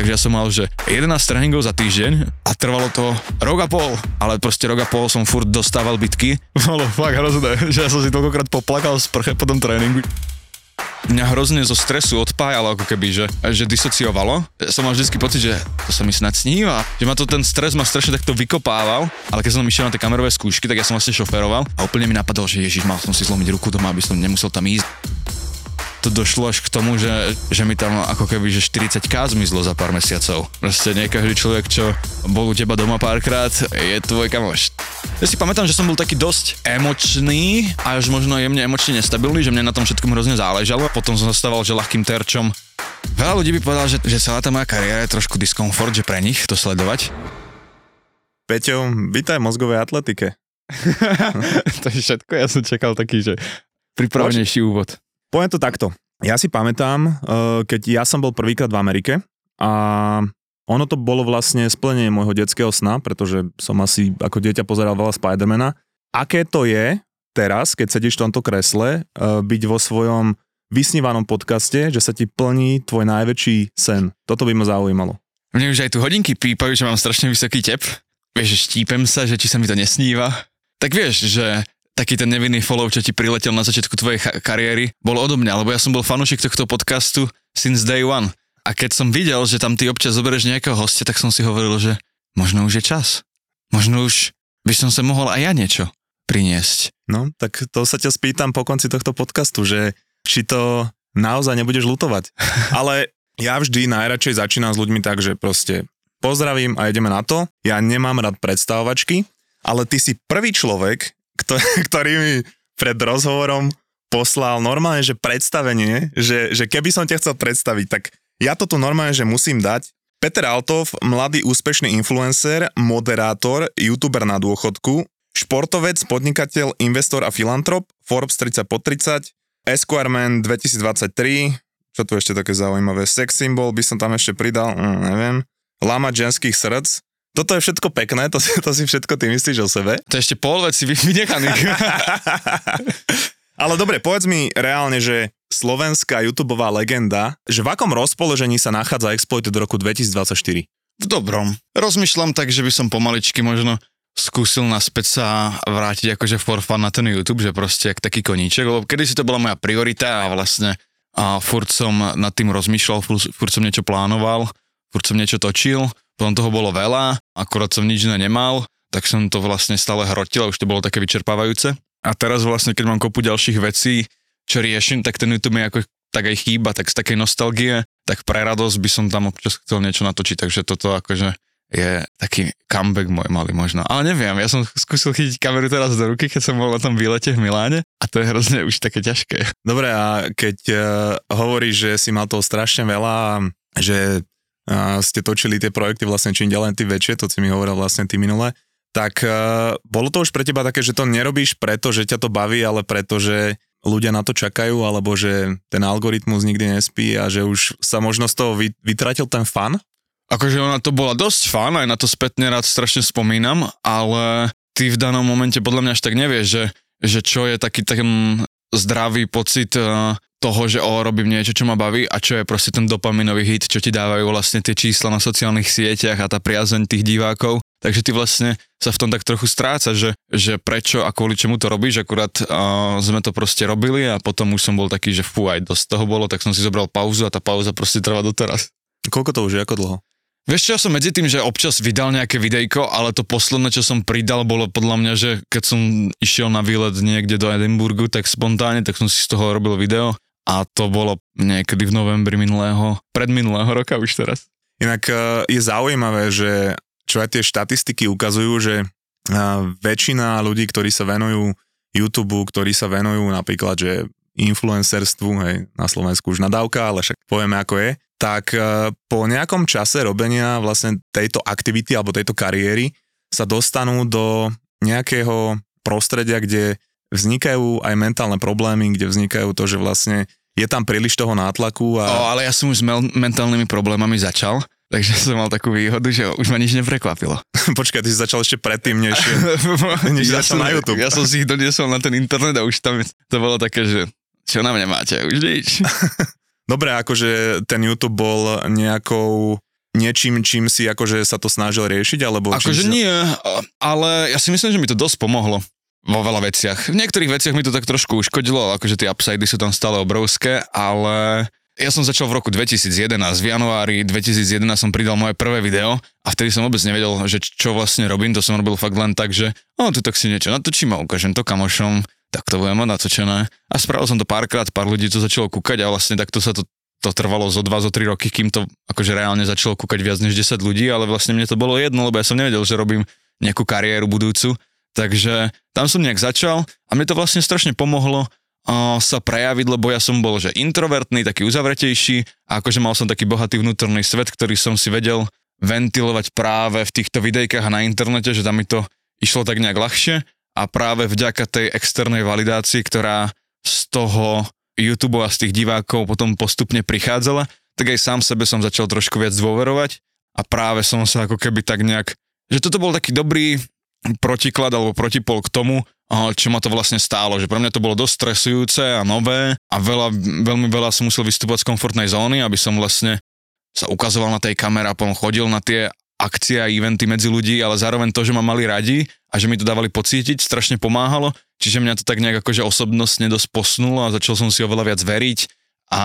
Takže ja som mal, že 11 tréningov za týždeň a trvalo to rok a pol, ale proste rok a pol som furt dostával bitky. Bolo fakt hrozné, že ja som si toľkokrát poplakal z prche po tom tréningu mňa hrozne zo stresu odpájalo, ako keby, že, že disociovalo. Som mal vždycky pocit, že to sa mi snad sníva, že ma to ten stres ma strašne takto vykopával, ale keď som išiel na tie kamerové skúšky, tak ja som vlastne šoferoval a úplne mi napadlo, že ježiš, mal som si zlomiť ruku doma, aby som nemusel tam ísť to došlo až k tomu, že, že mi tam ako keby že 40k zmizlo za pár mesiacov. Proste nie každý človek, čo bol u teba doma párkrát, je tvoj kamoš. Ja si pamätám, že som bol taký dosť emočný a až možno jemne emočne nestabilný, že mne na tom všetkom hrozne záležalo. Potom som zastával, že ľahkým terčom. Veľa ľudí by povedal, že, že celá tá moja kariéra je trošku diskomfort, že pre nich to sledovať. Peťo, vítaj v mozgovej atletike. to je všetko, ja som čakal taký, že pripravenejší úvod. Poviem to takto. Ja si pamätám, eh, keď ja som bol prvýkrát v Amerike a ono to bolo vlastne splnenie môjho detského sna, pretože som asi ako dieťa pozeral veľa Spidermana. Aké to je teraz, keď sedíš v tomto kresle, eh, byť vo svojom vysnívanom podcaste, že sa ti plní tvoj najväčší sen? Toto by ma zaujímalo. Mne už aj tu hodinky pípajú, že mám strašne vysoký tep. Vieš, štípem sa, že či sa mi to nesníva. Tak vieš, že taký ten nevinný follow, čo ti priletel na začiatku tvojej cha- kariéry, bol odo mňa, lebo ja som bol fanúšik tohto podcastu since day one. A keď som videl, že tam ty občas zoberieš nejakého hostia, tak som si hovoril, že možno už je čas. Možno už by som sa mohol aj ja niečo priniesť. No, tak to sa ťa spýtam po konci tohto podcastu, že či to naozaj nebudeš lutovať. Ale ja vždy najradšej začínam s ľuďmi tak, že proste pozdravím a ideme na to. Ja nemám rád predstavovačky, ale ty si prvý človek, ktorý mi pred rozhovorom poslal normálne, že predstavenie, že, že keby som ťa chcel predstaviť, tak ja to tu normálne, že musím dať. Peter Altov, mladý úspešný influencer, moderátor, youtuber na dôchodku, športovec, podnikateľ, investor a filantrop, Forbes 30 po 30, Esquire Man 2023, čo tu ešte také zaujímavé, sex symbol by som tam ešte pridal, mm, neviem, Lama ženských srdc, toto je všetko pekné, to si, to si všetko ty myslíš o sebe. To je ešte pol veci vynechaných. Ale dobre, povedz mi reálne, že slovenská youtube legenda, že v akom rozpoložení sa nachádza Exploit do roku 2024? V dobrom. Rozmýšľam tak, že by som pomaličky možno skúsil naspäť sa vrátiť akože for fun na ten YouTube, že proste jak taký koníček, lebo kedy si to bola moja priorita a vlastne a furt som nad tým rozmýšľal, furt, furt som niečo plánoval, furt som niečo točil, potom toho bolo veľa, akorát som nič nemal, tak som to vlastne stále hrotil a už to bolo také vyčerpávajúce. A teraz vlastne, keď mám kopu ďalších vecí, čo riešim, tak ten YouTube mi ako tak aj chýba, tak z takej nostalgie, tak pre radosť by som tam občas chcel niečo natočiť, takže toto akože je taký comeback môj malý možno. Ale neviem, ja som skúsil chytiť kameru teraz do ruky, keď som bol na tom výlete v Miláne a to je hrozne už také ťažké. Dobre, a keď uh, hovoríš, že si mal toho strašne veľa, že ste točili tie projekty vlastne čím ďalej tým väčšie, to si mi hovoril vlastne ty minule, tak uh, bolo to už pre teba také, že to nerobíš preto, že ťa to baví, ale preto, že ľudia na to čakajú, alebo že ten algoritmus nikdy nespí a že už sa možno z toho vytratil ten fan? Akože ona to bola dosť fan, aj na to spätne rád strašne spomínam, ale ty v danom momente podľa mňa až tak nevieš, že, že čo je taký ten zdravý pocit uh, toho, že o, robím niečo, čo ma baví a čo je proste ten dopaminový hit, čo ti dávajú vlastne tie čísla na sociálnych sieťach a tá priazeň tých divákov. Takže ty vlastne sa v tom tak trochu stráca, že, že prečo a kvôli čomu to robíš, akurát uh, sme to proste robili a potom už som bol taký, že fú, aj dosť toho bolo, tak som si zobral pauzu a tá pauza proste trvá doteraz. Koľko to už je, ako dlho? Vieš čo, ja som medzi tým, že občas vydal nejaké videjko, ale to posledné, čo som pridal, bolo podľa mňa, že keď som išiel na výlet niekde do Edinburgu, tak spontánne, tak som si z toho robil video a to bolo niekedy v novembri minulého, predminulého roka už teraz. Inak e, je zaujímavé, že čo aj tie štatistiky ukazujú, že e, väčšina ľudí, ktorí sa venujú YouTube, ktorí sa venujú napríklad, že influencerstvu, hej, na Slovensku už nadávka, ale však povieme ako je, tak e, po nejakom čase robenia vlastne tejto aktivity alebo tejto kariéry sa dostanú do nejakého prostredia, kde vznikajú aj mentálne problémy, kde vznikajú to, že vlastne je tam príliš toho nátlaku. A... O, ale ja som už s mel- mentálnymi problémami začal, takže som mal takú výhodu, že už ma nič neprekvapilo. Počkaj, ty si začal ešte predtým, než, než ja začal som, na YouTube. Ja som si ich doniesol na ten internet a už tam to bolo také, že čo na mňa máte, už nič. Dobre, akože ten YouTube bol nejakou niečím, čím si akože sa to snažil riešiť, alebo... Akože si... nie, ale ja si myslím, že mi to dosť pomohlo vo veľa veciach. V niektorých veciach mi to tak trošku uškodilo, akože tie upsidy sú tam stále obrovské, ale ja som začal v roku 2011, v januári 2011 som pridal moje prvé video a vtedy som vôbec nevedel, že čo vlastne robím, to som robil fakt len tak, že o, tu tak si niečo natočím a ukážem to kamošom, tak to budem mať natočené. A spravil som to párkrát, pár ľudí to začalo kúkať a vlastne takto sa to to trvalo zo 2, zo 3 roky, kým to akože reálne začalo kúkať viac než 10 ľudí, ale vlastne mne to bolo jedno, lebo ja som nevedel, že robím nejakú kariéru budúcu. Takže tam som nejak začal a mne to vlastne strašne pomohlo uh, sa prejaviť, lebo ja som bol že introvertný, taký uzavretejší a akože mal som taký bohatý vnútorný svet, ktorý som si vedel ventilovať práve v týchto videjkách a na internete, že tam mi to išlo tak nejak ľahšie. A práve vďaka tej externej validácii, ktorá z toho YouTube a z tých divákov potom postupne prichádzala, tak aj sám sebe som začal trošku viac dôverovať a práve som sa ako keby tak nejak, že toto bol taký dobrý protiklad alebo protipol k tomu, čo ma to vlastne stálo, že pre mňa to bolo dosť stresujúce a nové a veľa, veľmi veľa som musel vystúpať z komfortnej zóny, aby som vlastne sa ukazoval na tej kamere a potom chodil na tie akcie a eventy medzi ľudí, ale zároveň to, že ma mali radi a že mi to dávali pocítiť, strašne pomáhalo. Čiže mňa to tak nejak akože osobnostne dosť posunulo a začal som si oveľa viac veriť a,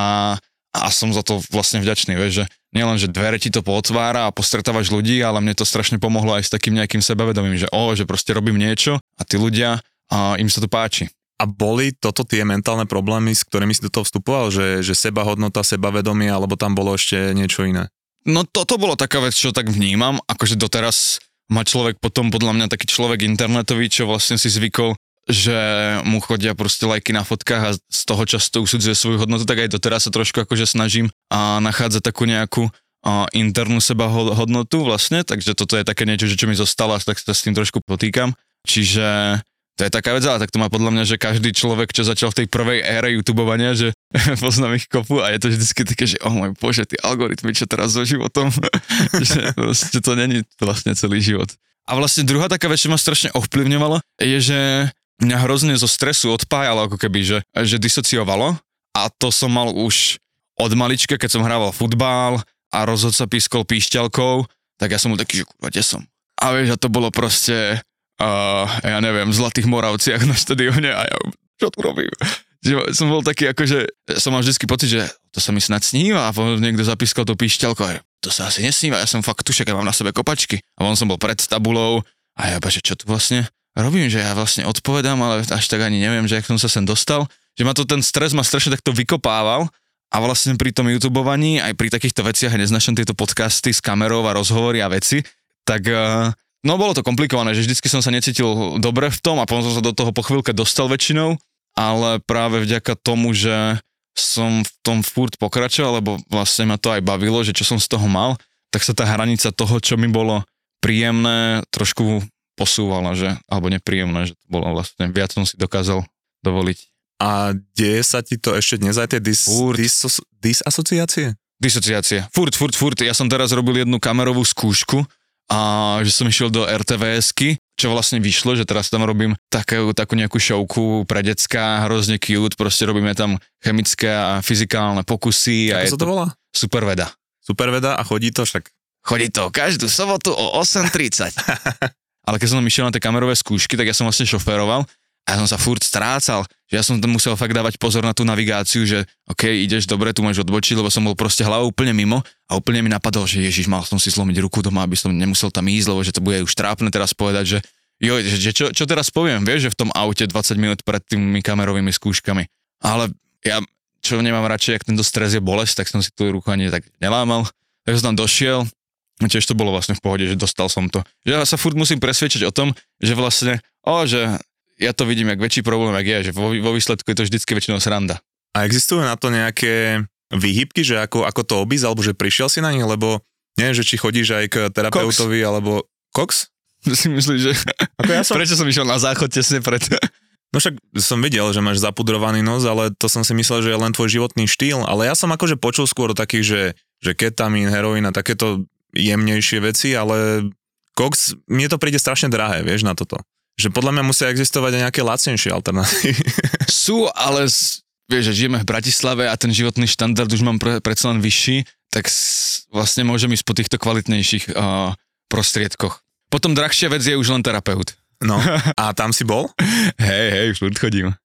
a som za to vlastne vďačný, vieš, že nielen, že dvere ti to potvára a postretávaš ľudí, ale mne to strašne pomohlo aj s takým nejakým sebavedomím, že o, že proste robím niečo a tí ľudia, a im sa to páči. A boli toto tie mentálne problémy, s ktorými si do toho vstupoval, že, že sebahodnota, sebavedomie, alebo tam bolo ešte niečo iné? No toto bolo taká vec, čo tak vnímam, akože doteraz má človek potom podľa mňa taký človek internetový, čo vlastne si zvykol, že mu chodia proste lajky na fotkách a z toho často usudzuje svoju hodnotu, tak aj doteraz sa trošku akože snažím a nachádzať takú nejakú a internú seba hodnotu vlastne, takže toto je také niečo, že čo mi zostalo, tak sa s tým trošku potýkam. Čiže to je taká vec, ale tak to má podľa mňa, že každý človek, čo začal v tej prvej ére YouTubovania, že poznám ich kopu a je to vždycky také, že oh môj bože, tie algoritmy, čo teraz so životom, že vlastne to není vlastne celý život. A vlastne druhá taká vec, čo ma strašne ovplyvňovalo, je, že mňa hrozne zo stresu odpájalo, ako keby, že, že disociovalo a to som mal už od malička, keď som hrával futbal a rozhodca pískol píšťalkou, tak ja som bol taký, že kurva, kde som? A vieš, a to bolo proste, uh, ja neviem, v Zlatých Moravciach na štadióne a ja, čo tu robím? Som bol taký akože, som mal vždycky pocit, že to sa mi snad sníva a potom niekto zapískal to píšťalko a to sa asi nesníva, ja som fakt tušek, ja mám na sebe kopačky. A on som bol pred tabulou a ja že čo tu vlastne robím, že ja vlastne odpovedám, ale až tak ani neviem, že ak som sa sem dostal. Že ma to ten stres ma strašne takto vykopával a vlastne pri tom youtubovaní, aj pri takýchto veciach, neznašam tieto podcasty s kamerou a rozhovory a veci, tak uh, No bolo to komplikované, že vždycky som sa necítil dobre v tom a potom som sa do toho po chvíľke dostal väčšinou, ale práve vďaka tomu, že som v tom furt pokračoval, lebo vlastne ma to aj bavilo, že čo som z toho mal, tak sa tá hranica toho, čo mi bolo príjemné, trošku posúvala, že, alebo nepríjemné, že to bolo vlastne, viac som si dokázal dovoliť. A deje sa ti to ešte dnes aj tie dis, Furt. dis, disasociácie? Disociácie. Furt, furt, furt. Ja som teraz robil jednu kamerovú skúšku, a že som išiel do RTVSky, čo vlastne vyšlo, že teraz tam robím takú, takú nejakú šovku pre decka, hrozne cute, proste robíme tam chemické a fyzikálne pokusy. Ako a sa to volá? Superveda. Superveda a chodí to však. Chodí to každú sobotu o 8.30. Ale keď som tam išiel na tie kamerové skúšky, tak ja som vlastne šoferoval a ja som sa furt strácal, že ja som tam musel fakt dávať pozor na tú navigáciu, že OK, ideš dobre, tu máš odbočiť, lebo som bol proste hlavou úplne mimo a úplne mi napadlo, že Ježiš, mal som si zlomiť ruku doma, aby som nemusel tam ísť, lebo že to bude už trápne teraz povedať, že jo, že, že čo, čo teraz poviem, vieš, že v tom aute 20 minút pred tými kamerovými skúškami. Ale ja, čo nemám radšej, ak tento stres je bolesť, tak som si tú ruku ani tak nelámal. Tak som tam došiel, a tiež to bolo vlastne v pohode, že dostal som to. Že ja sa furt musím presvedčiť o tom, že vlastne, o, že ja to vidím jak väčší problém, ak je, že vo, vo výsledku je to vždycky väčšinou sranda. A existujú na to nejaké výhybky, že ako, ako to obísť, alebo že prišiel si na nich, lebo neviem, že či chodíš aj k terapeutovi, Cox. alebo... Cox? Si myslíš, že... Ako ja som... Prečo som išiel na záchod tesne pred... No však som videl, že máš zapudrovaný nos, ale to som si myslel, že je len tvoj životný štýl, ale ja som akože počul skôr o takých, že, že ketamín, heroín a takéto jemnejšie veci, ale Cox, mne to príde strašne drahé, vieš, na toto. Že podľa mňa musia existovať aj nejaké lacnejšie alternatívy. Sú, ale vieš, že žijeme v Bratislave a ten životný štandard už mám pre, predsa len vyšší, tak vlastne môžem ísť po týchto kvalitnejších uh, prostriedkoch. Potom drahšia vec je už len terapeut. No, a tam si bol? hej, hej, furt chodím.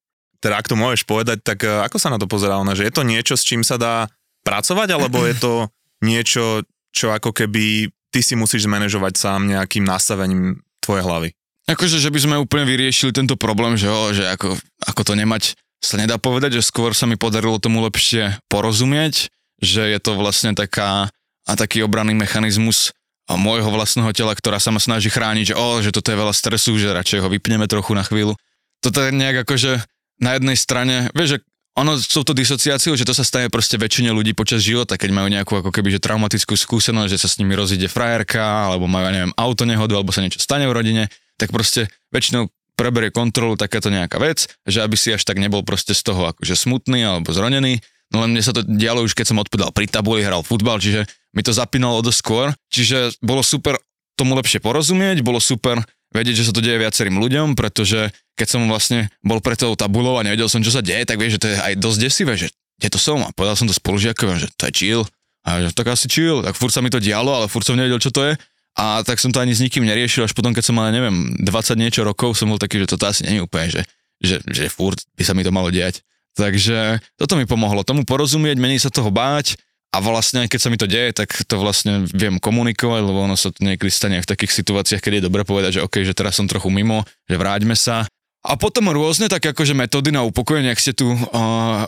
Teda ak to môžeš povedať, tak e, ako sa na to pozerá ona? Že je to niečo, s čím sa dá pracovať, alebo je to niečo, čo ako keby ty si musíš zmanéžovať sám nejakým nastavením tvojej hlavy? Akože, že by sme úplne vyriešili tento problém, že, ho, že ako, ako to nemať, sa nedá povedať, že skôr sa mi podarilo tomu lepšie porozumieť, že je to vlastne taká, a taký obranný mechanizmus môjho vlastného tela, ktorá sa ma snaží chrániť, že, oh, že toto je veľa stresu, že radšej ho vypneme trochu na chvíľu. Toto je nejak akože na jednej strane, vieš, že ono sú to disociáciou, že to sa stane proste väčšine ľudí počas života, keď majú nejakú ako keby že traumatickú skúsenosť, že sa s nimi rozíde frajerka, alebo majú, neviem, auto nehodu, alebo sa niečo stane v rodine, tak proste väčšinou preberie kontrolu takáto nejaká vec, že aby si až tak nebol proste z toho akože smutný alebo zronený. No len mne sa to dialo už, keď som odpovedal pri tabuli, hral futbal, čiže mi to zapínalo dosť skôr, čiže bolo super tomu lepšie porozumieť, bolo super vedieť, že sa to deje viacerým ľuďom, pretože keď som vlastne bol pre tou tabulou a nevedel som, čo sa deje, tak vieš, že to je aj dosť desivé, že kde to som a povedal som to spolužiakom, že to je chill. A že tak asi chill, tak furt sa mi to dialo, ale furt som nevedel, čo to je. A tak som to ani s nikým neriešil, až potom, keď som mal, neviem, 20 niečo rokov, som bol taký, že toto asi je úplne, že, že, že furt by sa mi to malo diať. Takže toto mi pomohlo, tomu porozumieť, menej sa toho báť, a vlastne, keď sa mi to deje, tak to vlastne viem komunikovať, lebo ono sa to niekedy stane v takých situáciách, keď je dobre povedať, že OK, že teraz som trochu mimo, že vráťme sa. A potom rôzne také akože metódy na upokojenie, ak ste tu uh,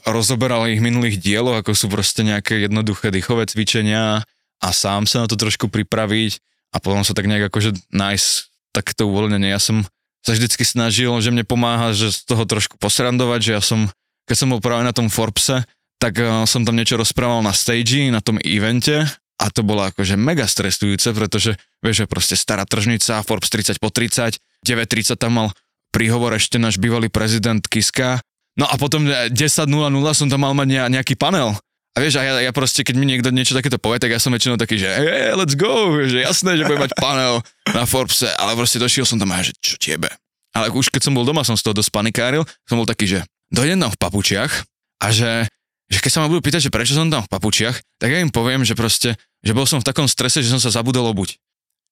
rozoberali ich minulých dieloch, ako sú proste nejaké jednoduché dýchové cvičenia a sám sa na to trošku pripraviť a potom sa tak nejak akože nájsť takto uvoľnenie. Ja som sa vždycky snažil, že mne pomáha, že z toho trošku posrandovať, že ja som, keď som bol práve na tom Forbese, tak uh, som tam niečo rozprával na stage, na tom evente a to bolo akože mega stresujúce, pretože vieš, že proste stará tržnica, Forbes 30 po 30, 9.30 tam mal príhovor ešte náš bývalý prezident Kiska, no a potom 10.00 som tam mal mať nejaký panel. A vieš, a ja, ja proste, keď mi niekto niečo takéto povie, tak ja som väčšinou taký, že hey, let's go, že jasné, že budem mať panel na Forbese, ale proste došiel som tam a že čo tiebe. Ale už keď som bol doma, som z toho dosť panikáril, som bol taký, že dojdem tam v papučiach a že že keď sa ma budú pýtať, že prečo som tam v papučiach, tak ja im poviem, že proste, že bol som v takom strese, že som sa zabudol obuť.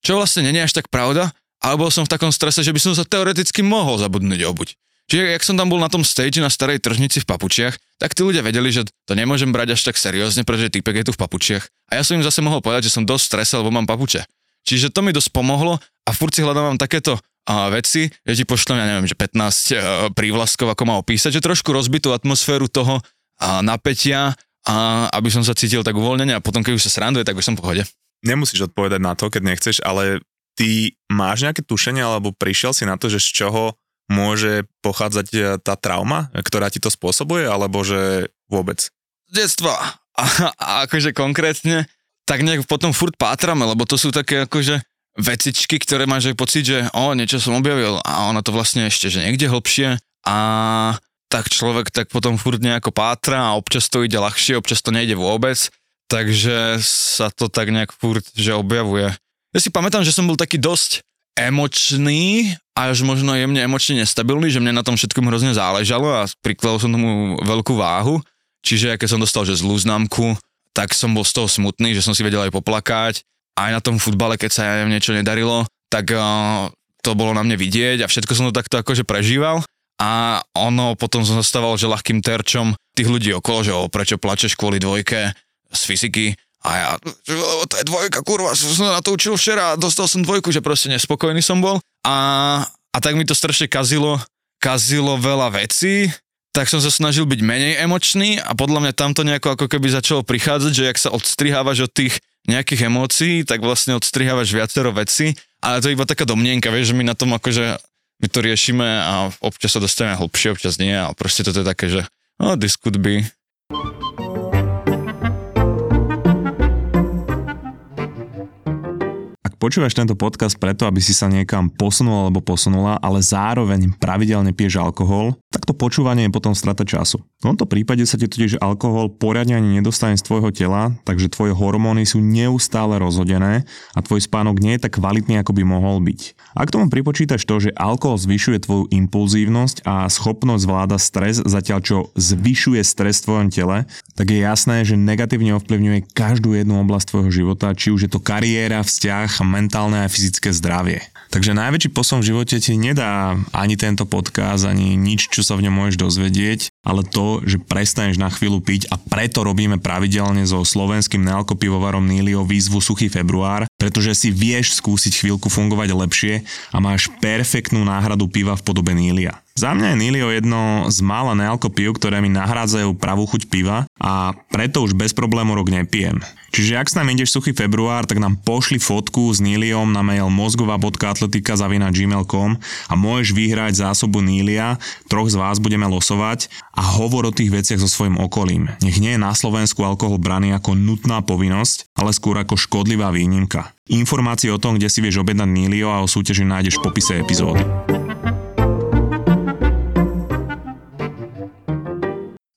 Čo vlastne není až tak pravda, ale bol som v takom strese, že by som sa teoreticky mohol zabudnúť obuť. Čiže jak som tam bol na tom stage na starej tržnici v papučiach, tak tí ľudia vedeli, že to nemôžem brať až tak seriózne, pretože týpek je tu v papučiach. A ja som im zase mohol povedať, že som dosť stresel, lebo mám papuče. Čiže to mi dosť pomohlo a furt si hľadám takéto a veci, že ti pošlem, ja neviem, že 15 uh, prívlastkov, ako má opísať, že trošku rozbitú atmosféru toho, a napätia a aby som sa cítil tak uvoľnene a potom, keď už sa sranduje, tak už som v pohode. Nemusíš odpovedať na to, keď nechceš, ale ty máš nejaké tušenie alebo prišiel si na to, že z čoho môže pochádzať e, tá trauma, ktorá ti to spôsobuje, alebo že vôbec? Detstva. A, a akože konkrétne, tak nejak potom furt pátrame, lebo to sú také akože vecičky, ktoré máš aj pocit, že o, niečo som objavil a ono to vlastne ešte, že niekde hlbšie a tak človek tak potom furt nejako pátra a občas to ide ľahšie, občas to nejde vôbec, takže sa to tak nejak furt, že objavuje. Ja si pamätám, že som bol taký dosť emočný, až možno jemne emočne nestabilný, že mne na tom všetkom hrozne záležalo a prikladal som tomu veľkú váhu. Čiže keď som dostal že zlú známku, tak som bol z toho smutný, že som si vedel aj poplakať. Aj na tom futbale, keď sa ja niečo nedarilo, tak uh, to bolo na mne vidieť a všetko som to takto akože prežíval a ono potom som že ľahkým terčom tých ľudí okolo, že o, prečo plačeš kvôli dvojke z fyziky a ja, to je dvojka, kurva, som na to učil včera a dostal som dvojku, že proste nespokojný som bol a, a tak mi to strašne kazilo, kazilo veľa vecí, tak som sa snažil byť menej emočný a podľa mňa tamto nejako ako keby začalo prichádzať, že ak sa odstrihávaš od tých nejakých emócií, tak vlastne odstrihávaš viacero veci, ale to je iba taká domnienka, vieš, že my na tom akože my to riešime a občas sa dostaneme hlbšie, občas nie a proste toto je také, že no, this could be. Počúvaš tento podcast preto, aby si sa niekam posunul alebo posunula, ale zároveň pravidelne piješ alkohol, tak to počúvanie je potom strata času. V tomto prípade sa ti totiž alkohol poriadne ani nedostane z tvojho tela, takže tvoje hormóny sú neustále rozhodené a tvoj spánok nie je tak kvalitný, ako by mohol byť. Ak tomu pripočítaš to, že alkohol zvyšuje tvoju impulzívnosť a schopnosť zvláda stres, zatiaľ čo zvyšuje stres v tvojom tele, tak je jasné, že negatívne ovplyvňuje každú jednu oblasť tvojho života, či už je to kariéra, vzťah, mentálne a fyzické zdravie. Takže najväčší posun v živote ti nedá ani tento podcast, ani nič, čo sa v ňom môžeš dozvedieť, ale to, že prestaneš na chvíľu piť a preto robíme pravidelne so slovenským nealkopivovarom Nilio výzvu Suchý február, pretože si vieš skúsiť chvíľku fungovať lepšie a máš perfektnú náhradu piva v podobe Nília. Za mňa je Nilio jedno z mála nealko piv, ktoré mi nahrádzajú pravú chuť piva a preto už bez problému rok nepijem. Čiže ak s nami ideš suchý február, tak nám pošli fotku s Niliom na mail mozgová.atletika.gmail.com a môžeš vyhrať zásobu Nília, troch z vás budeme losovať a hovor o tých veciach so svojím okolím. Nech nie je na Slovensku alkohol braný ako nutná povinnosť, ale skôr ako škodlivá výnimka. Informácie o tom, kde si vieš objednať Nilio a o súťaži nájdeš v popise epizódy.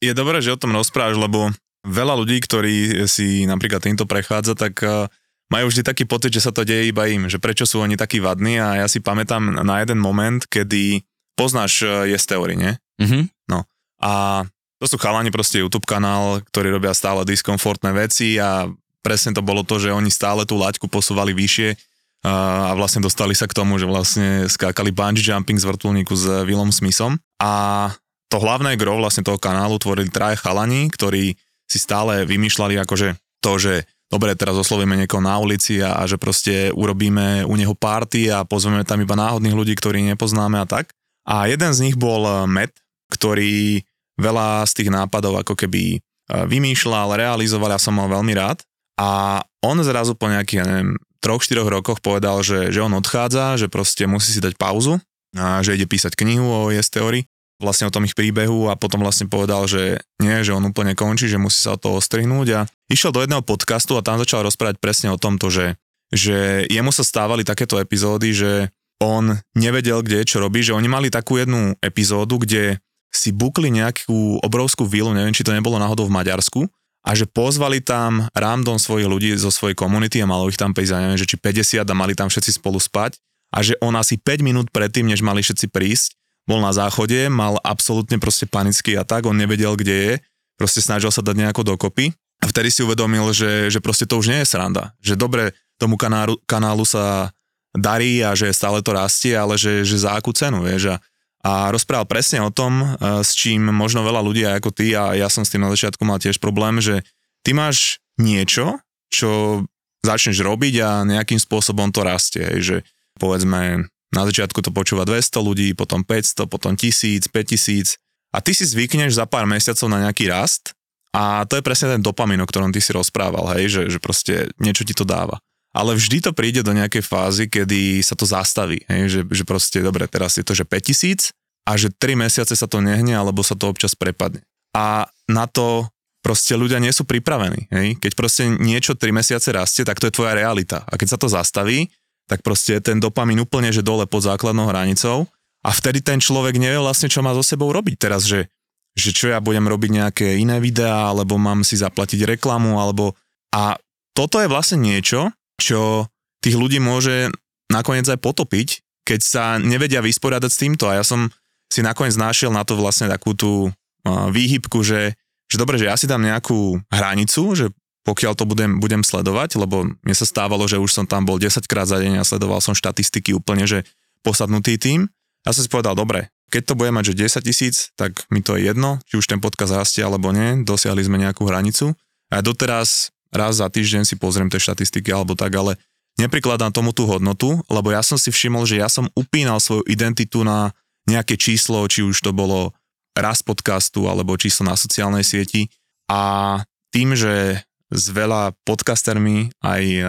Je dobré, že o tom rozprávaš, lebo veľa ľudí, ktorí si napríklad týmto prechádza, tak eh, majú vždy taký pocit, že sa to deje iba im, že prečo sú oni takí vadní a ja si pamätám na jeden moment, kedy poznáš eh, Yes Theory, nie? Mm-hmm. No. A to sú chalani, proste YouTube kanál, ktorí robia stále diskomfortné veci a presne to bolo to, že oni stále tú laťku posúvali vyššie a, a vlastne dostali sa k tomu, že vlastne skákali bungee jumping z vrtulníku s Willom Smithom a to hlavné gro vlastne toho kanálu tvorili traje chalani, ktorí si stále vymýšľali akože to, že dobre, teraz oslovíme niekoho na ulici a, a že proste urobíme u neho party a pozveme tam iba náhodných ľudí, ktorí nepoznáme a tak. A jeden z nich bol eh, Matt, ktorý veľa z tých nápadov ako keby eh, vymýšľal, realizoval, ja som mal veľmi rád. A on zrazu po nejakých, ja neviem, troch, štyroch rokoch povedal, že, že on odchádza, že proste musí si dať pauzu a že ide písať knihu o Yes Theory vlastne o tom ich príbehu a potom vlastne povedal, že nie, že on úplne končí, že musí sa od toho ostrihnúť a išiel do jedného podcastu a tam začal rozprávať presne o tomto, že, že jemu sa stávali takéto epizódy, že on nevedel, kde čo robí, že oni mali takú jednu epizódu, kde si bukli nejakú obrovskú vilu, neviem, či to nebolo náhodou v Maďarsku, a že pozvali tam random svojich ľudí zo svojej komunity a malo ich tam 50, neviem, že či 50 a mali tam všetci spolu spať a že on asi 5 minút predtým, než mali všetci prísť, bol na záchode, mal absolútne proste panický atak, on nevedel, kde je, proste snažil sa dať nejako dokopy a vtedy si uvedomil, že, že proste to už nie je sranda. Že dobre, tomu kanálu, kanálu sa darí a že stále to rastie, ale že, že za akú cenu, vieš. A, a rozprával presne o tom, e, s čím možno veľa ľudí ako ty a ja som s tým na začiatku mal tiež problém, že ty máš niečo, čo začneš robiť a nejakým spôsobom to rastie. Že povedzme, na začiatku to počúva 200 ľudí, potom 500, potom 1000, 5000 a ty si zvykneš za pár mesiacov na nejaký rast a to je presne ten dopamin, o ktorom ty si rozprával, hej, že, že proste niečo ti to dáva. Ale vždy to príde do nejakej fázy, kedy sa to zastaví, hej, že, že proste, dobre, teraz je to, že 5000 a že 3 mesiace sa to nehne, alebo sa to občas prepadne. A na to proste ľudia nie sú pripravení. Hej? Keď proste niečo 3 mesiace rastie, tak to je tvoja realita. A keď sa to zastaví, tak proste ten dopamin úplne, že dole pod základnou hranicou. A vtedy ten človek nevie vlastne, čo má so sebou robiť teraz, že, že čo ja budem robiť nejaké iné videá, alebo mám si zaplatiť reklamu, alebo a toto je vlastne niečo, čo tých ľudí môže nakoniec aj potopiť, keď sa nevedia vysporiadať s týmto. A ja som si nakoniec našiel na to vlastne takú tú výhybku, že, že dobre, že ja si dám nejakú hranicu, že pokiaľ to budem, budem sledovať, lebo mne sa stávalo, že už som tam bol 10 krát za deň a sledoval som štatistiky úplne, že posadnutý tým. Ja som si povedal, dobre, keď to bude mať, že 10 tisíc, tak mi to je jedno, či už ten podkaz rastie alebo nie, dosiahli sme nejakú hranicu. A doteraz raz za týždeň si pozriem tie štatistiky alebo tak, ale neprikladám tomu tú hodnotu, lebo ja som si všimol, že ja som upínal svoju identitu na nejaké číslo, či už to bolo raz podcastu alebo číslo na sociálnej sieti a tým, že s veľa podcastermi, aj e,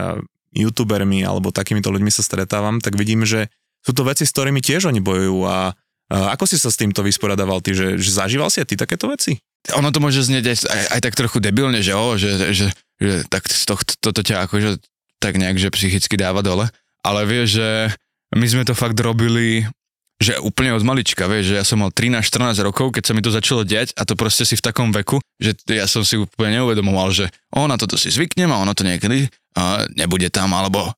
youtubermi alebo takýmito ľuďmi sa stretávam, tak vidím, že sú to veci, s ktorými tiež oni bojujú a, a ako si sa s týmto vysporadával ty, že, že zažíval si aj ty takéto veci? Ono to môže znieť aj, aj, aj tak trochu debilne, že, o, že, že, že tak to, toto ťa akože tak nejak, že psychicky dáva dole, ale vieš, že my sme to fakt robili že úplne od malička, vieš, že ja som mal 13-14 rokov, keď sa mi to začalo diať a to proste si v takom veku, že ja som si úplne neuvedomoval, že o, na toto si zvyknem a ono to niekedy a nebude tam, alebo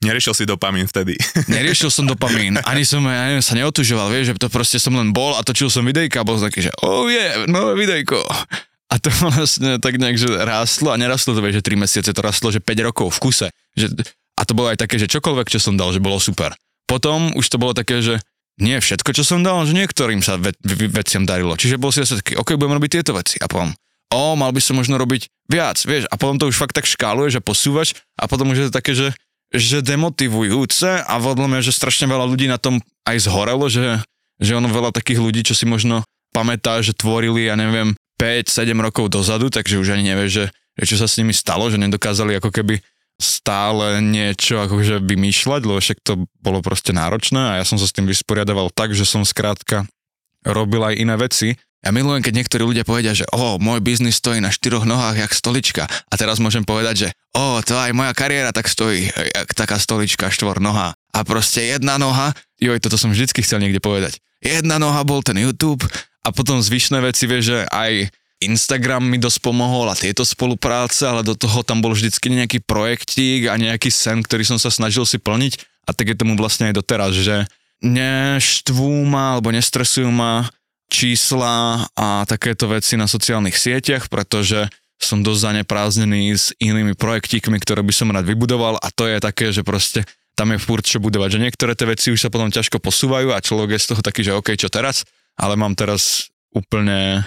Neriešil si dopamín vtedy. Neriešil som dopamín, ani som ja neviem, sa neotužoval, vieš, že to proste som len bol a točil som videjka a bol taký, že oh je, yeah, nové videjko. A to vlastne tak nejak, že rástlo a nerastlo to, vieš, že 3 mesiace, to rastlo, že 5 rokov v kuse. Že, a to bolo aj také, že čokoľvek, čo som dal, že bolo super. Potom už to bolo také, že nie všetko, čo som dal, že niektorým sa ve, ve, veciam darilo. Čiže bol si zase taký, ok, budem robiť tieto veci. A potom, o, mal by som možno robiť viac, vieš. A potom to už fakt tak škáluješ a posúvaš a potom už je to také, že že demotivujúce a podľa mňa, že strašne veľa ľudí na tom aj zhorelo, že, že ono veľa takých ľudí, čo si možno pamätá, že tvorili, ja neviem, 5-7 rokov dozadu, takže už ani nevie, že, že čo sa s nimi stalo, že nedokázali ako keby stále niečo akože vymýšľať, lebo však to bolo proste náročné a ja som sa s tým vysporiadaval tak, že som skrátka robil aj iné veci ja milujem, keď niektorí ľudia povedia, že o, môj biznis stojí na štyroch nohách jak stolička. A teraz môžem povedať, že o, to aj moja kariéra tak stojí jak taká stolička štvor noha. A proste jedna noha, joj, toto som vždycky chcel niekde povedať. Jedna noha bol ten YouTube a potom zvyšné veci, vieš, že aj Instagram mi dosť pomohol a tieto spolupráce, ale do toho tam bol vždycky nejaký projektík a nejaký sen, ktorý som sa snažil si plniť. A tak je tomu vlastne aj doteraz, že neštvú ma alebo nestresujú ma čísla a takéto veci na sociálnych sieťach, pretože som dosť zaneprázdnený s inými projektíkmi, ktoré by som rád vybudoval. A to je také, že proste tam je furt čo budovať, že niektoré tie veci už sa potom ťažko posúvajú a človek je z toho taký, že OK, čo teraz, ale mám teraz úplne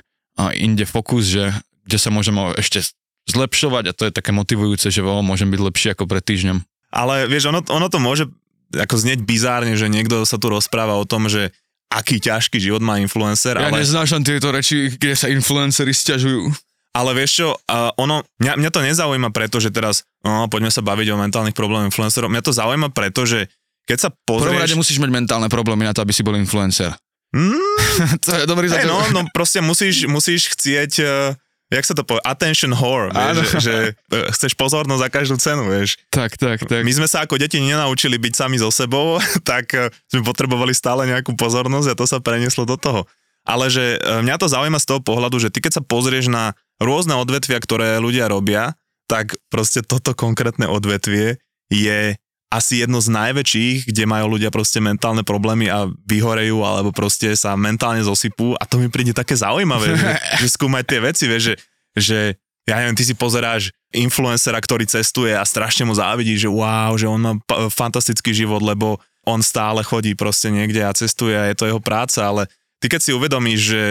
inde fokus, že kde sa môžem ešte zlepšovať a to je také motivujúce, že vo, môžem byť lepší ako pred týždňom. Ale vieš, ono, ono to môže ako znieť bizárne, že niekto sa tu rozpráva o tom, že aký ťažký život má influencer. Ja ale... neznášam tieto reči, kde sa influencery stiažujú. Ale vieš čo, uh, ono, mňa, mňa to nezaujíma preto, že teraz, no, poďme sa baviť o mentálnych problémoch influencerov. Mňa to zaujíma preto, že keď sa pozrieš... Prvom rade musíš mať mentálne problémy na to, aby si bol influencer. Mm, to je dobrý hey, no, no proste musíš, musíš chcieť uh, jak sa to povie, attention whore, vieš, že, že e, chceš pozornosť za každú cenu, vieš. Tak, tak, tak. My sme sa ako deti nenaučili byť sami so sebou, tak e, sme potrebovali stále nejakú pozornosť a to sa prenieslo do toho. Ale že mňa to zaujíma z toho pohľadu, že ty keď sa pozrieš na rôzne odvetvia, ktoré ľudia robia, tak proste toto konkrétne odvetvie je asi jedno z najväčších, kde majú ľudia proste mentálne problémy a vyhorejú alebo proste sa mentálne zosypú. A to mi príde také zaujímavé, že, že skúmať tie veci, vieš, že, že ja neviem, ty si pozeráš influencera, ktorý cestuje a strašne mu závidí, že wow, že on má fantastický život, lebo on stále chodí proste niekde a cestuje a je to jeho práca, ale ty keď si uvedomíš, že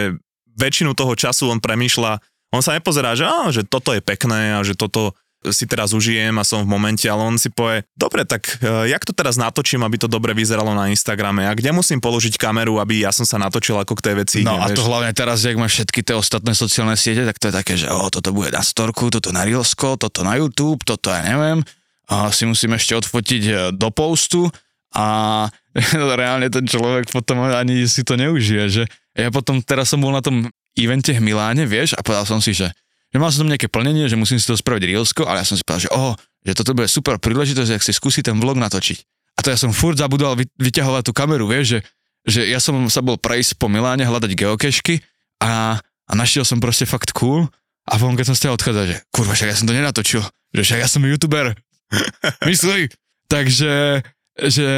väčšinu toho času on premýšľa, on sa nepozerá, že, á, že toto je pekné a že toto si teraz užijem a som v momente, ale on si povie, dobre, tak uh, jak to teraz natočím, aby to dobre vyzeralo na Instagrame a kde musím položiť kameru, aby ja som sa natočil ako k tej veci. No a to hlavne teraz, jak máš všetky tie ostatné sociálne siete, tak to je také, že o, toto bude na storku, toto na Reelsko, toto na YouTube, toto ja neviem. A si musím ešte odfotiť e, do postu a reálne ten človek potom ani si to neužije, že ja potom, teraz som bol na tom evente v Miláne, vieš, a povedal som si, že že mal som tam nejaké plnenie, že musím si to spraviť reelsko, ale ja som si povedal, že oh, že toto bude super príležitosť, ak si skúsi ten vlog natočiť. A to ja som furt zabudol vy, vyťahovať tú kameru, vieš, že, že ja som sa bol prejsť po Miláne, hľadať geokešky a, a našiel som proste fakt cool a potom keď som stál odchádzať, že kurva, však ja som to nenatočil, že však ja som youtuber. Myslí. Takže že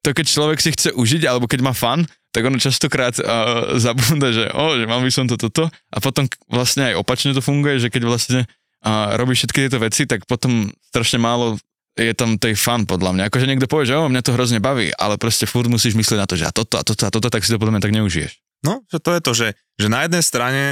to keď človek si chce užiť, alebo keď má fan, tak ono častokrát uh, zabúda, že, oh, že mal by som to toto a potom vlastne aj opačne to funguje, že keď vlastne uh, robíš všetky tieto veci, tak potom strašne málo je tam tej fan podľa mňa. Akože niekto povie, že oh, mňa to hrozne baví, ale proste furt musíš myslieť na to, že a toto a toto a toto, tak si to podľa mňa tak neužiješ. No, že to je to, že, že na jednej strane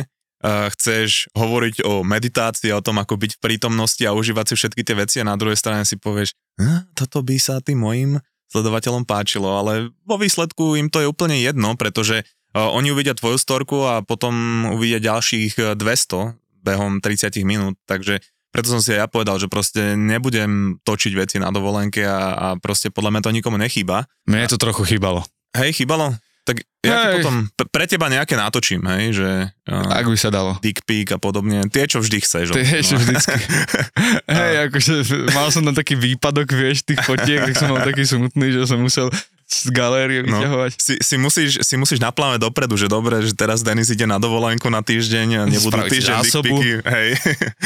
uh, chceš hovoriť o meditácii, o tom, ako byť v prítomnosti a užívať si všetky tie veci a na druhej strane si povieš, hm, toto by sa tým mojim sledovateľom páčilo, ale vo výsledku im to je úplne jedno, pretože uh, oni uvidia tvoju storku a potom uvidia ďalších 200 behom 30 minút, takže preto som si aj ja povedal, že proste nebudem točiť veci na dovolenke a, a proste podľa mňa to nikomu nechýba. Mne to trochu chýbalo. Hej, chýbalo? Tak ja Hej. potom pre teba nejaké natočím, hej, že uh, Ak by sa dalo. dick pic a podobne, tie, čo vždy chceš. To je no. vždycky. Hej, akože mal som tam taký výpadok, vieš, tých fotiek, tak som bol taký smutný, že som musel z galérie No, vyťahovať. si, si, musíš, si musíš naplánovať dopredu, že dobre, že teraz Denis ide na dovolenku na týždeň a nebudú Spraviť týždeň dick hej,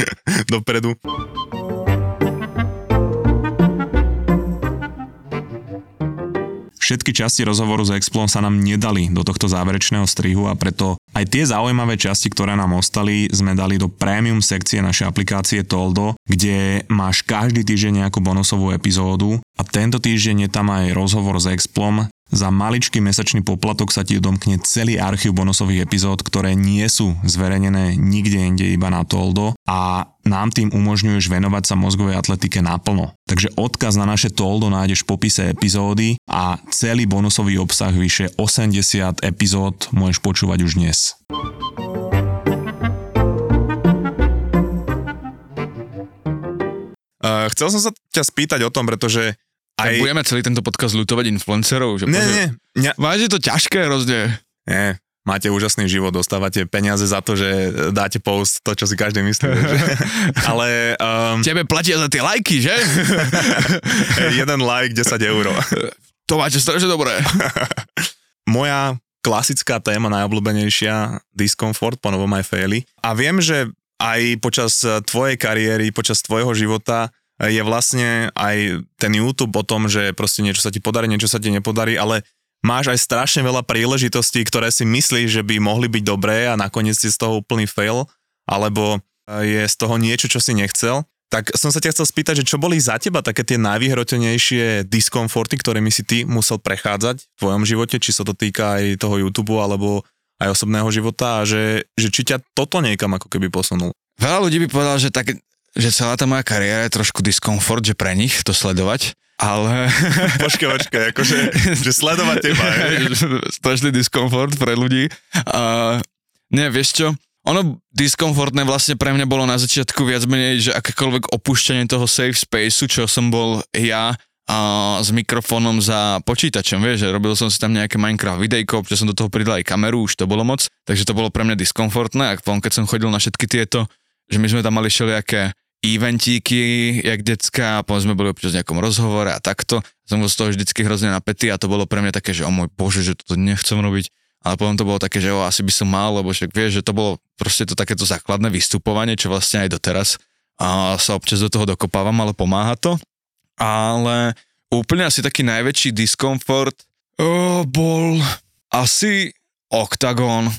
dopredu. Všetky časti rozhovoru s Explom sa nám nedali do tohto záverečného strihu a preto aj tie zaujímavé časti, ktoré nám ostali, sme dali do premium sekcie našej aplikácie Toldo, kde máš každý týždeň nejakú bonusovú epizódu a tento týždeň je tam aj rozhovor s Explom. Za maličký mesačný poplatok sa ti odomkne celý archív bonusových epizód, ktoré nie sú zverejnené nikde inde iba na Toldo a nám tým umožňuješ venovať sa mozgovej atletike naplno. Takže odkaz na naše Toldo nájdeš v popise epizódy a celý bonusový obsah vyše 80 epizód môžeš počúvať už dnes. Uh, chcel som sa ťa spýtať o tom, pretože Tak aj... budeme celý tento podcast lutovať influencerov, že pozor- nie, nie, Vážne je to ťažké hrozne. nie, máte úžasný život, dostávate peniaze za to, že dáte post to, čo si každý myslí. že? Ale um, Tebe platia za tie lajky, že? jeden like, 10 eur. to máte strašne dobré. Moja klasická téma, najobľúbenejšia, diskomfort, po novom aj faily. A viem, že aj počas tvojej kariéry, počas tvojho života je vlastne aj ten YouTube o tom, že proste niečo sa ti podarí, niečo sa ti nepodarí, ale máš aj strašne veľa príležitostí, ktoré si myslíš, že by mohli byť dobré a nakoniec si z toho úplný fail, alebo je z toho niečo, čo si nechcel. Tak som sa ťa chcel spýtať, že čo boli za teba také tie najvyhrotenejšie diskomforty, ktorými si ty musel prechádzať v tvojom živote, či sa to týka aj toho YouTube alebo aj osobného života a že, že či ťa toto niekam ako keby posunul. Veľa ľudí by povedal, že, tak, že celá tá moja kariéra je trošku diskomfort, že pre nich to sledovať, ale... Počkaj, počkaj, akože, že sledovať teba. strašný diskomfort pre ľudí. A, nie, vieš čo? Ono diskomfortné vlastne pre mňa bolo na začiatku viac menej, že akékoľvek opúšťanie toho safe spaceu, čo som bol ja a s mikrofónom za počítačom, vieš, že robil som si tam nejaké Minecraft videjko, občas som do toho pridal aj kameru, už to bolo moc, takže to bolo pre mňa diskomfortné a potom, keď som chodil na všetky tieto, že my sme tam mali všelijaké eventíky, jak decka, a potom sme boli občas v nejakom rozhovore a takto. Som bol z toho vždycky hrozne napätý a to bolo pre mňa také, že o môj bože, že toto nechcem robiť. Ale potom to bolo také, že o, asi by som mal, lebo však vieš, že to bolo proste to takéto základné vystupovanie, čo vlastne aj doteraz a sa občas do toho dokopávam, ale pomáha to. Ale úplne asi taký najväčší diskomfort oh, bol asi Octagon.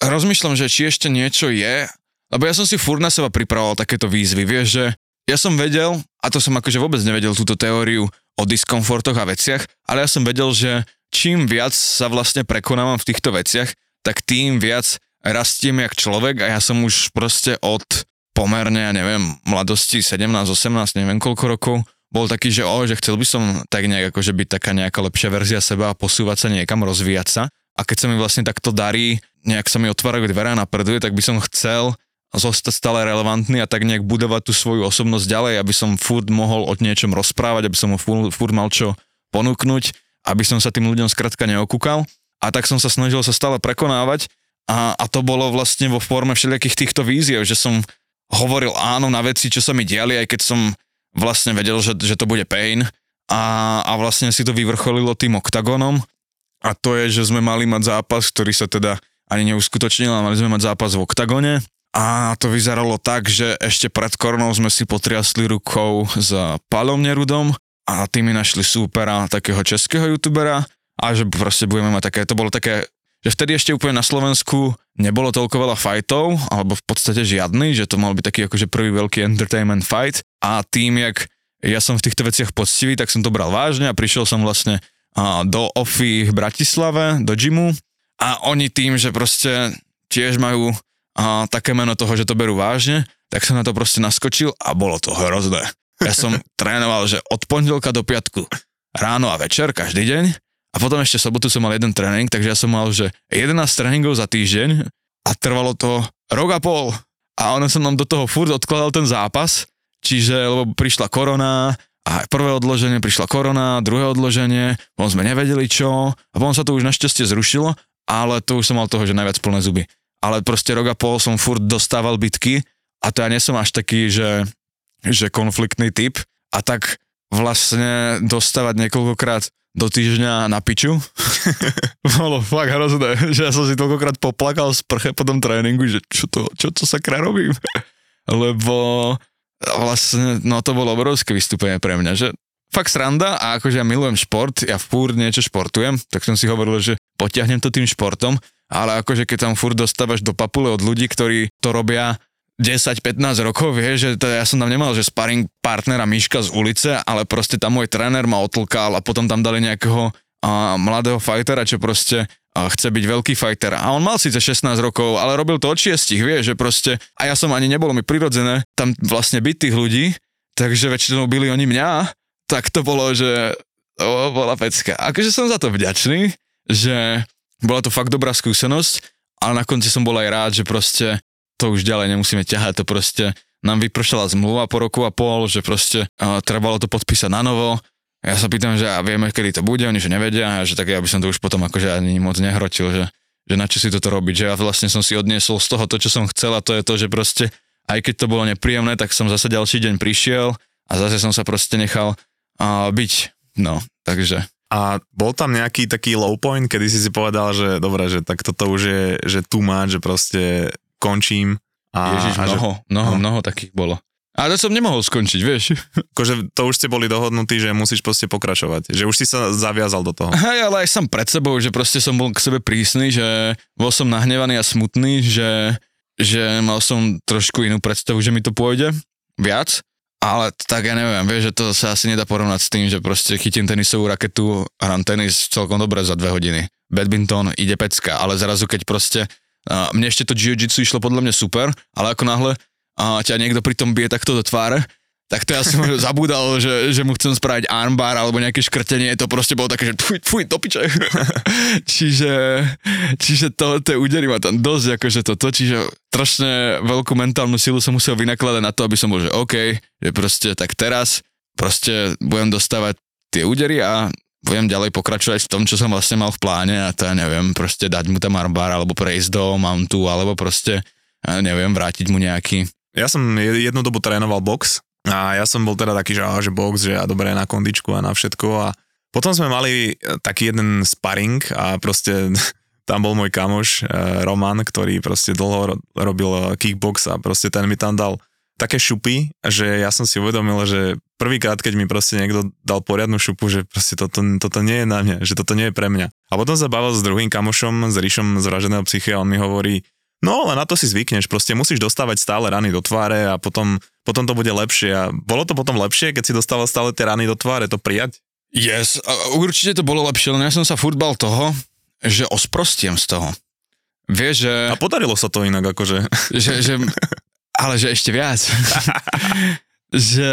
Rozmýšľam, že či ešte niečo je, lebo ja som si furt na seba pripravoval takéto výzvy, vieš, že ja som vedel, a to som akože vôbec nevedel túto teóriu o diskomfortoch a veciach, ale ja som vedel, že čím viac sa vlastne prekonávam v týchto veciach, tak tým viac rastiem jak človek a ja som už proste od pomerne, ja neviem, mladosti 17, 18, neviem koľko rokov, bol taký, že o, že chcel by som tak nejak akože byť taká nejaká lepšia verzia seba a posúvať sa niekam, rozvíjať sa. A keď sa mi vlastne takto darí, nejak sa mi otvárajú dvere a napreduje, tak by som chcel zostať stále relevantný a tak nejak budovať tú svoju osobnosť ďalej, aby som furt mohol o niečom rozprávať, aby som mu furt, furt mal čo ponúknuť, aby som sa tým ľuďom skrátka neokúkal. A tak som sa snažil sa stále prekonávať a, a to bolo vlastne vo forme všelijakých týchto víziev, že som hovoril áno na veci, čo sa mi diali, aj keď som vlastne vedel, že, že to bude pain. A, a vlastne si to vyvrcholilo tým oktagónom a to je, že sme mali mať zápas, ktorý sa teda ani neuskutočnil, ale mali sme mať zápas v oktagone a to vyzeralo tak, že ešte pred koronou sme si potriasli rukou s Palom Nerudom a tí mi našli súpera takého českého youtubera a že proste budeme mať také, to bolo také, že vtedy ešte úplne na Slovensku nebolo toľko veľa fightov, alebo v podstate žiadny, že to mal byť taký akože prvý veľký entertainment fight. A tým, jak ja som v týchto veciach poctivý, tak som to bral vážne a prišiel som vlastne do OFI v Bratislave, do gymu. A oni tým, že proste tiež majú a, také meno toho, že to berú vážne, tak som na to proste naskočil a bolo to hrozné. Ja som trénoval, že od pondelka do piatku ráno a večer, každý deň a potom ešte sobotu som mal jeden tréning, takže ja som mal, že 11 tréningov za týždeň a trvalo to rok a pol. A ono som nám do toho furt odkladal ten zápas, čiže lebo prišla korona A prvé odloženie prišla korona, druhé odloženie, potom sme nevedeli čo, a potom sa to už našťastie zrušilo, ale to už som mal toho, že najviac plné zuby. Ale proste rok a pol som furt dostával bitky a to ja nie som až taký, že, že konfliktný typ a tak vlastne dostávať niekoľkokrát do týždňa na piču. Bolo fakt hrozné, že ja som si toľkokrát poplakal z prche po tom tréningu, že čo to, čo to sa krá robím. Lebo vlastne, no to bolo obrovské vystúpenie pre mňa, že fakt sranda a akože ja milujem šport, ja furt niečo športujem, tak som si hovoril, že potiahnem to tým športom, ale akože keď tam furt dostávaš do papule od ľudí, ktorí to robia 10-15 rokov, vie, že to, ja som tam nemal, že sparring partnera Miška z ulice, ale proste tam môj tréner ma otlkal a potom tam dali nejakého a, mladého fightera, čo proste a, chce byť veľký fighter. A on mal síce 16 rokov, ale robil to od 6, vie, že proste, a ja som ani nebolo mi prirodzené tam vlastne byť tých ľudí, takže väčšinou byli oni mňa, tak to bolo, že to bola pecka. Akože som za to vďačný, že bola to fakt dobrá skúsenosť, ale na konci som bol aj rád, že proste to už ďalej nemusíme ťahať, to proste nám vypršala zmluva po roku a pol, že proste uh, trebalo to podpísať na novo. Ja sa pýtam, že a vieme, kedy to bude, oni že nevedia, a že tak ja by som to už potom akože ani moc nehrotil, že, že na čo si toto robiť, že ja vlastne som si odniesol z toho to, čo som chcel a to je to, že proste aj keď to bolo nepríjemné, tak som zase ďalší deň prišiel a zase som sa proste nechal uh, byť, no, takže a bol tam nejaký taký low point, kedy si si povedal, že dobre, že tak toto už je, že tu má, že proste končím. A, Ježiš, mnoho, že, mnoho, no. mnoho takých bolo. A to som nemohol skončiť, vieš. Akože to už ste boli dohodnutí, že musíš proste pokračovať. Že už si sa zaviazal do toho. Hej, ale aj som pred sebou, že proste som bol k sebe prísny, že bol som nahnevaný a smutný, že, že mal som trošku inú predstavu, že mi to pôjde viac. Ale tak ja neviem, vieš, že to sa asi nedá porovnať s tým, že proste chytím tenisovú raketu a hrám tenis celkom dobre za dve hodiny. Badminton ide pecka, ale zrazu keď proste a mne ešte to jiu-jitsu išlo podľa mňa super, ale ako náhle a ťa niekto pri tom bije takto do tváre, tak to ja som zabúdal, že, že mu chcem spraviť armbar alebo nejaké škrtenie, to proste bolo také, že fuj, fuj, do piče. čiže, čiže to, tie údery ma tam dosť akože toto, čiže strašne veľkú mentálnu silu som musel vynakladať na to, aby som bol, že OK, že proste tak teraz proste budem dostávať tie údery a budem ďalej pokračovať v tom, čo som vlastne mal v pláne a to ja neviem, proste dať mu tam armbar alebo prejsť do mountu alebo proste, neviem, vrátiť mu nejaký. Ja som jednu dobu trénoval box a ja som bol teda taký, že, že box, že ja dobre na kondičku a na všetko a potom sme mali taký jeden sparring a proste tam bol môj kamoš eh, Roman, ktorý proste dlho robil kickbox a proste ten mi tam dal také šupy, že ja som si uvedomil, že prvýkrát, keď mi proste niekto dal poriadnu šupu, že proste toto, toto nie je na mňa, že toto nie je pre mňa. A potom sa bavil s druhým kamošom, s Ríšom z Vraženého psyche a on mi hovorí, no ale na to si zvykneš, proste musíš dostávať stále rany do tváre a potom, potom to bude lepšie. A bolo to potom lepšie, keď si dostával stále tie rany do tváre, to prijať? Yes, určite to bolo lepšie, len ja som sa futbal toho, že osprostiem z toho. Vieš, že... A podarilo sa to inak, akože. Že, že ale že ešte viac. že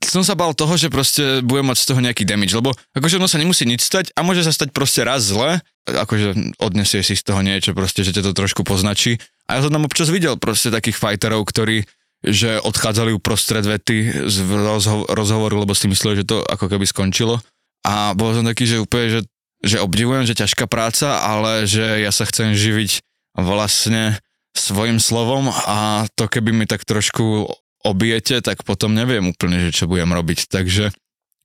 som sa bal toho, že proste budem mať z toho nejaký damage, lebo akože ono sa nemusí nič stať a môže sa stať proste raz zle, akože odnesie si z toho niečo proste, že ťa to trošku poznačí. A ja som tam občas videl proste takých fighterov, ktorí že odchádzali uprostred vety z rozho- rozhovoru, lebo si mysleli, že to ako keby skončilo. A bol som taký, že úplne, že, že obdivujem, že ťažká práca, ale že ja sa chcem živiť vlastne svojim slovom a to keby mi tak trošku obijete, tak potom neviem úplne, že čo budem robiť. Takže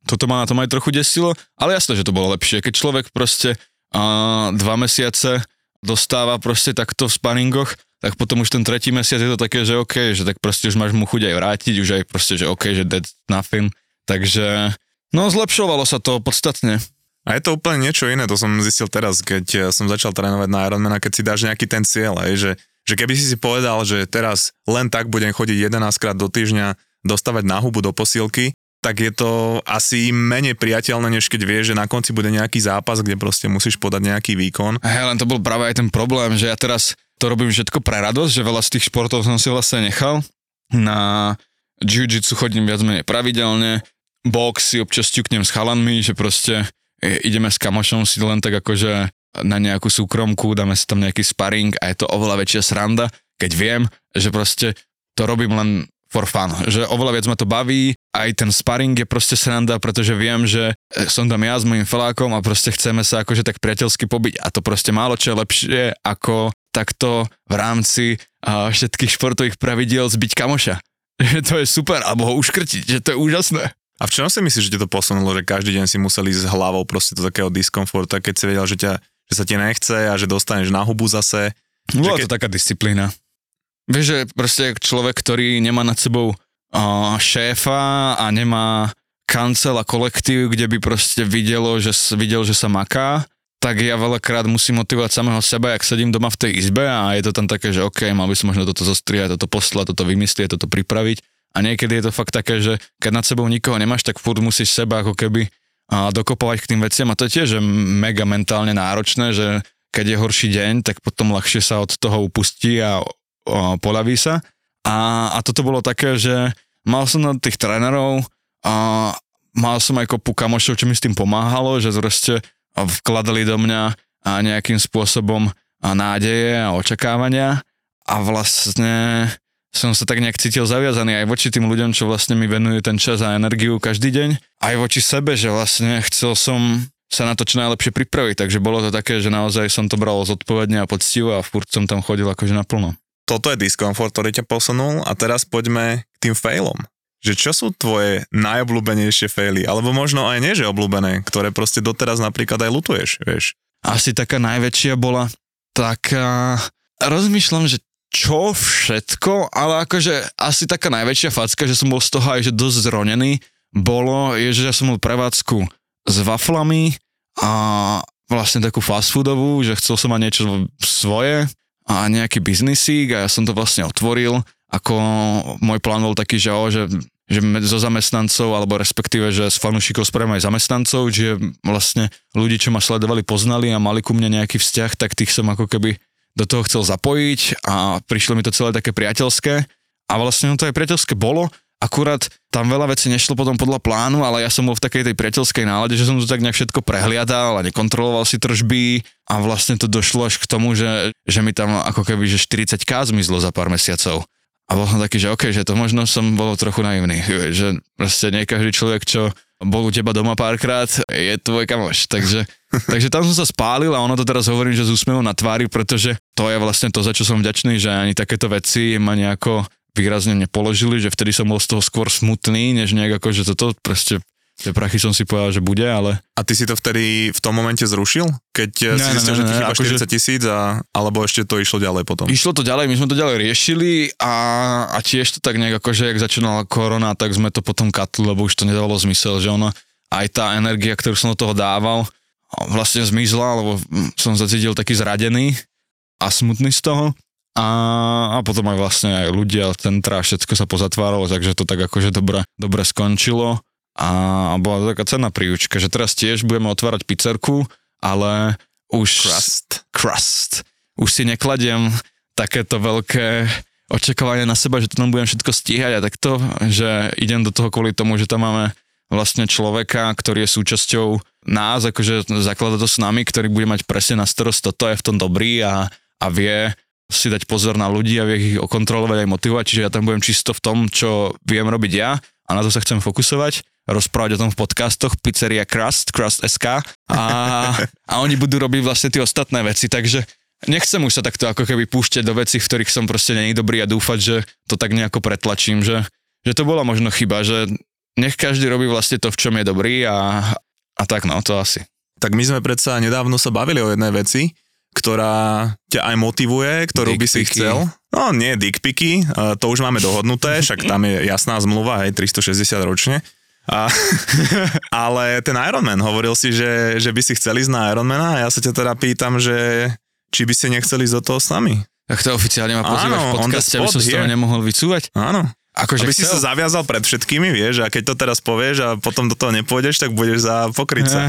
toto ma na tom aj trochu desilo, ale jasné, že to bolo lepšie. Keď človek proste a, dva mesiace dostáva proste takto v sparingoch, tak potom už ten tretí mesiac je to také, že OK, že tak proste už máš mu chuť aj vrátiť, už aj proste, že OK, že that's nothing. Takže, no zlepšovalo sa to podstatne. A je to úplne niečo iné, to som zistil teraz, keď som začal trénovať na Ironmana, keď si dáš nejaký ten cieľ, aj, že že keby si si povedal, že teraz len tak budem chodiť 11 krát do týždňa dostávať na hubu do posilky, tak je to asi menej priateľné, než keď vieš, že na konci bude nejaký zápas, kde proste musíš podať nejaký výkon. Hej, len to bol práve aj ten problém, že ja teraz to robím všetko pre radosť, že veľa z tých športov som si vlastne nechal. Na jiu-jitsu chodím viac menej pravidelne, box si občas ťuknem s chalanmi, že proste ideme s kamošom si len tak akože na nejakú súkromku, dáme si tam nejaký sparring a je to oveľa väčšia sranda, keď viem, že proste to robím len for fun, že oveľa viac ma to baví, aj ten sparring je proste sranda, pretože viem, že e, som tam ja s mojim felákom a proste chceme sa akože tak priateľsky pobiť a to proste málo čo je lepšie ako takto v rámci všetkých športových pravidiel zbiť kamoša. Že to je super, alebo ho uškrtiť, že to je úžasné. A v čom si myslíš, že ti to posunulo, že každý deň si musel ísť s hlavou proste do takého diskomfortu, keď si vedel, že, ťa, že sa ti nechce a že dostaneš na hubu zase? Bola keď... to taká disciplína. Vieš, že proste človek, ktorý nemá nad sebou uh, šéfa a nemá kancel a kolektív, kde by proste videlo, že, videl, že sa maká, tak ja veľakrát musím motivovať samého seba, jak sedím doma v tej izbe a je to tam také, že OK, mal by som možno toto zostriať, toto poslať, toto vymyslieť, toto pripraviť a niekedy je to fakt také, že keď nad sebou nikoho nemáš, tak furt musíš seba ako keby a dokopovať k tým veciam a to je tiež mega mentálne náročné, že keď je horší deň, tak potom ľahšie sa od toho upustí a, a poľaví sa. A, a toto bolo také, že mal som na tých trénerov a mal som aj kopu kamošov, čo mi s tým pomáhalo, že proste vkladali do mňa a nejakým spôsobom a nádeje a očakávania a vlastne som sa tak nejak cítil zaviazaný aj voči tým ľuďom, čo vlastne mi venujú ten čas a energiu každý deň, aj voči sebe, že vlastne chcel som sa na to čo najlepšie pripraviť, takže bolo to také, že naozaj som to bral zodpovedne a poctivo a furt som tam chodil akože naplno. Toto je diskomfort, ktorý ťa posunul a teraz poďme k tým failom. Že čo sú tvoje najobľúbenejšie faily, alebo možno aj nie, že obľúbené, ktoré proste doteraz napríklad aj lutuješ, vieš? Asi taká najväčšia bola taká... Rozmýšľam, že čo všetko, ale akože asi taká najväčšia facka, že som bol z toho aj že dosť zronený, bolo, je, že ja som mal prevádzku s waflami a vlastne takú fast foodovú, že chcel som mať niečo svoje a nejaký biznisík a ja som to vlastne otvoril, ako môj plán bol taký, že, že že zo zamestnancov, alebo respektíve, že z fanúšikov spravím aj zamestnancov, že vlastne ľudí, čo ma sledovali, poznali a mali ku mne nejaký vzťah, tak tých som ako keby do toho chcel zapojiť a prišlo mi to celé také priateľské a vlastne to aj priateľské bolo, akurát tam veľa vecí nešlo potom podľa plánu, ale ja som bol v takej tej priateľskej nálade, že som to tak nejak všetko prehliadal a nekontroloval si tržby a vlastne to došlo až k tomu, že, že mi tam ako keby že 40k zmizlo za pár mesiacov. A bol som taký, že OK, že to možno som bol trochu naivný, že proste nie každý človek, čo bol u teba doma párkrát, je tvoj kamoš. Takže, takže tam som sa spálil a ono to teraz hovorím, že z úsmevom na tvári, pretože to je vlastne to, za čo som vďačný, že ani takéto veci ma nejako výrazne nepoložili, že vtedy som bol z toho skôr smutný, než nejak ako, že toto proste Tie prachy som si povedal, že bude, ale... A ty si to vtedy v tom momente zrušil? Keď ne, si zistil, že ti chýba 40 že... tisíc a, alebo ešte to išlo ďalej potom? Išlo to ďalej, my sme to ďalej riešili a, a tiež to tak nejak akože, jak začínala korona, tak sme to potom katli, lebo už to nedávalo zmysel, že ono, aj tá energia, ktorú som do toho dával, vlastne zmizla, lebo som sa cítil taký zradený a smutný z toho. A, a potom aj vlastne aj ľudia, centra, všetko sa pozatváralo, takže to tak akože dobre, dobre skončilo a bola to taká cenná príučka, že teraz tiež budeme otvárať pizzerku, ale už... Crust. Crust. Už si nekladiem takéto veľké očakávanie na seba, že to tam budem všetko stíhať a takto, že idem do toho kvôli tomu, že tam máme vlastne človeka, ktorý je súčasťou nás, akože zaklada to s nami, ktorý bude mať presne na starost toto je v tom dobrý a, a vie si dať pozor na ľudí a vie ich okontrolovať aj motivovať, čiže ja tam budem čisto v tom, čo viem robiť ja a na to sa chcem fokusovať rozprávať o tom v podcastoch Pizzeria Crust, Crust SK a, a oni budú robiť vlastne tie ostatné veci, takže nechcem už sa takto ako keby púšťať do veci, v ktorých som proste není dobrý a dúfať, že to tak nejako pretlačím, že, že to bola možno chyba, že nech každý robí vlastne to, v čom je dobrý a, a tak no, to asi. Tak my sme predsa nedávno sa bavili o jednej veci, ktorá ťa aj motivuje, ktorú dick by si picky. chcel. No nie, dickpiky, to už máme dohodnuté, však tam je jasná zmluva, aj 360 ročne. A, ale ten Ironman, hovoril si, že, že by si chceli ísť na Ironmana a ja sa ťa teda pýtam, že či by ste nechceli ísť do toho s nami. Tak to oficiálne ma pozývaš v podcaste, aby som z toho nemohol vycúvať? Áno. Akože Aby chcel. si sa zaviazal pred všetkými, vieš, a keď to teraz povieš a potom do toho nepôjdeš, tak budeš za pokryca.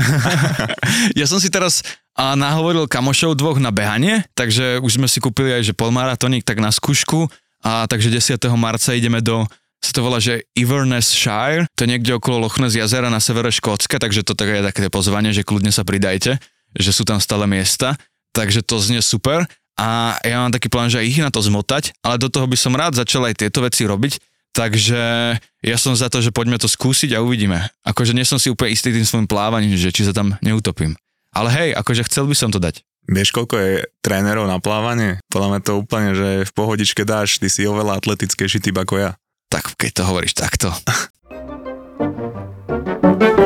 ja som si teraz a nahovoril kamošov dvoch na behanie, takže už sme si kúpili aj že polmaratónik tak na skúšku a takže 10. marca ideme do sa to volá, že Inverness Shire, to je niekde okolo Loch Ness jazera na severe Škótska, takže to také je také pozvanie, že kľudne sa pridajte, že sú tam stále miesta, takže to znie super a ja mám taký plán, že ich na to zmotať, ale do toho by som rád začal aj tieto veci robiť, Takže ja som za to, že poďme to skúsiť a uvidíme. Akože nie som si úplne istý tým svojim plávaním, že či sa tam neutopím. Ale hej, akože chcel by som to dať. Vieš, koľko je trénerov na plávanie? Podľa mňa to úplne, že v pohodičke dáš, ty si oveľa atletickejší typ ako ja. Tak keď to hovoríš takto.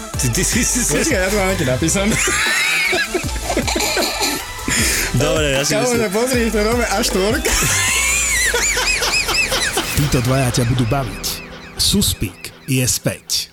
Ty, ty si si... si... ja to mám nejaké napísané. Dobre, ja si myslím. pozri, to nové až tvork. Títo dvaja ťa budú baviť. Suspík je späť.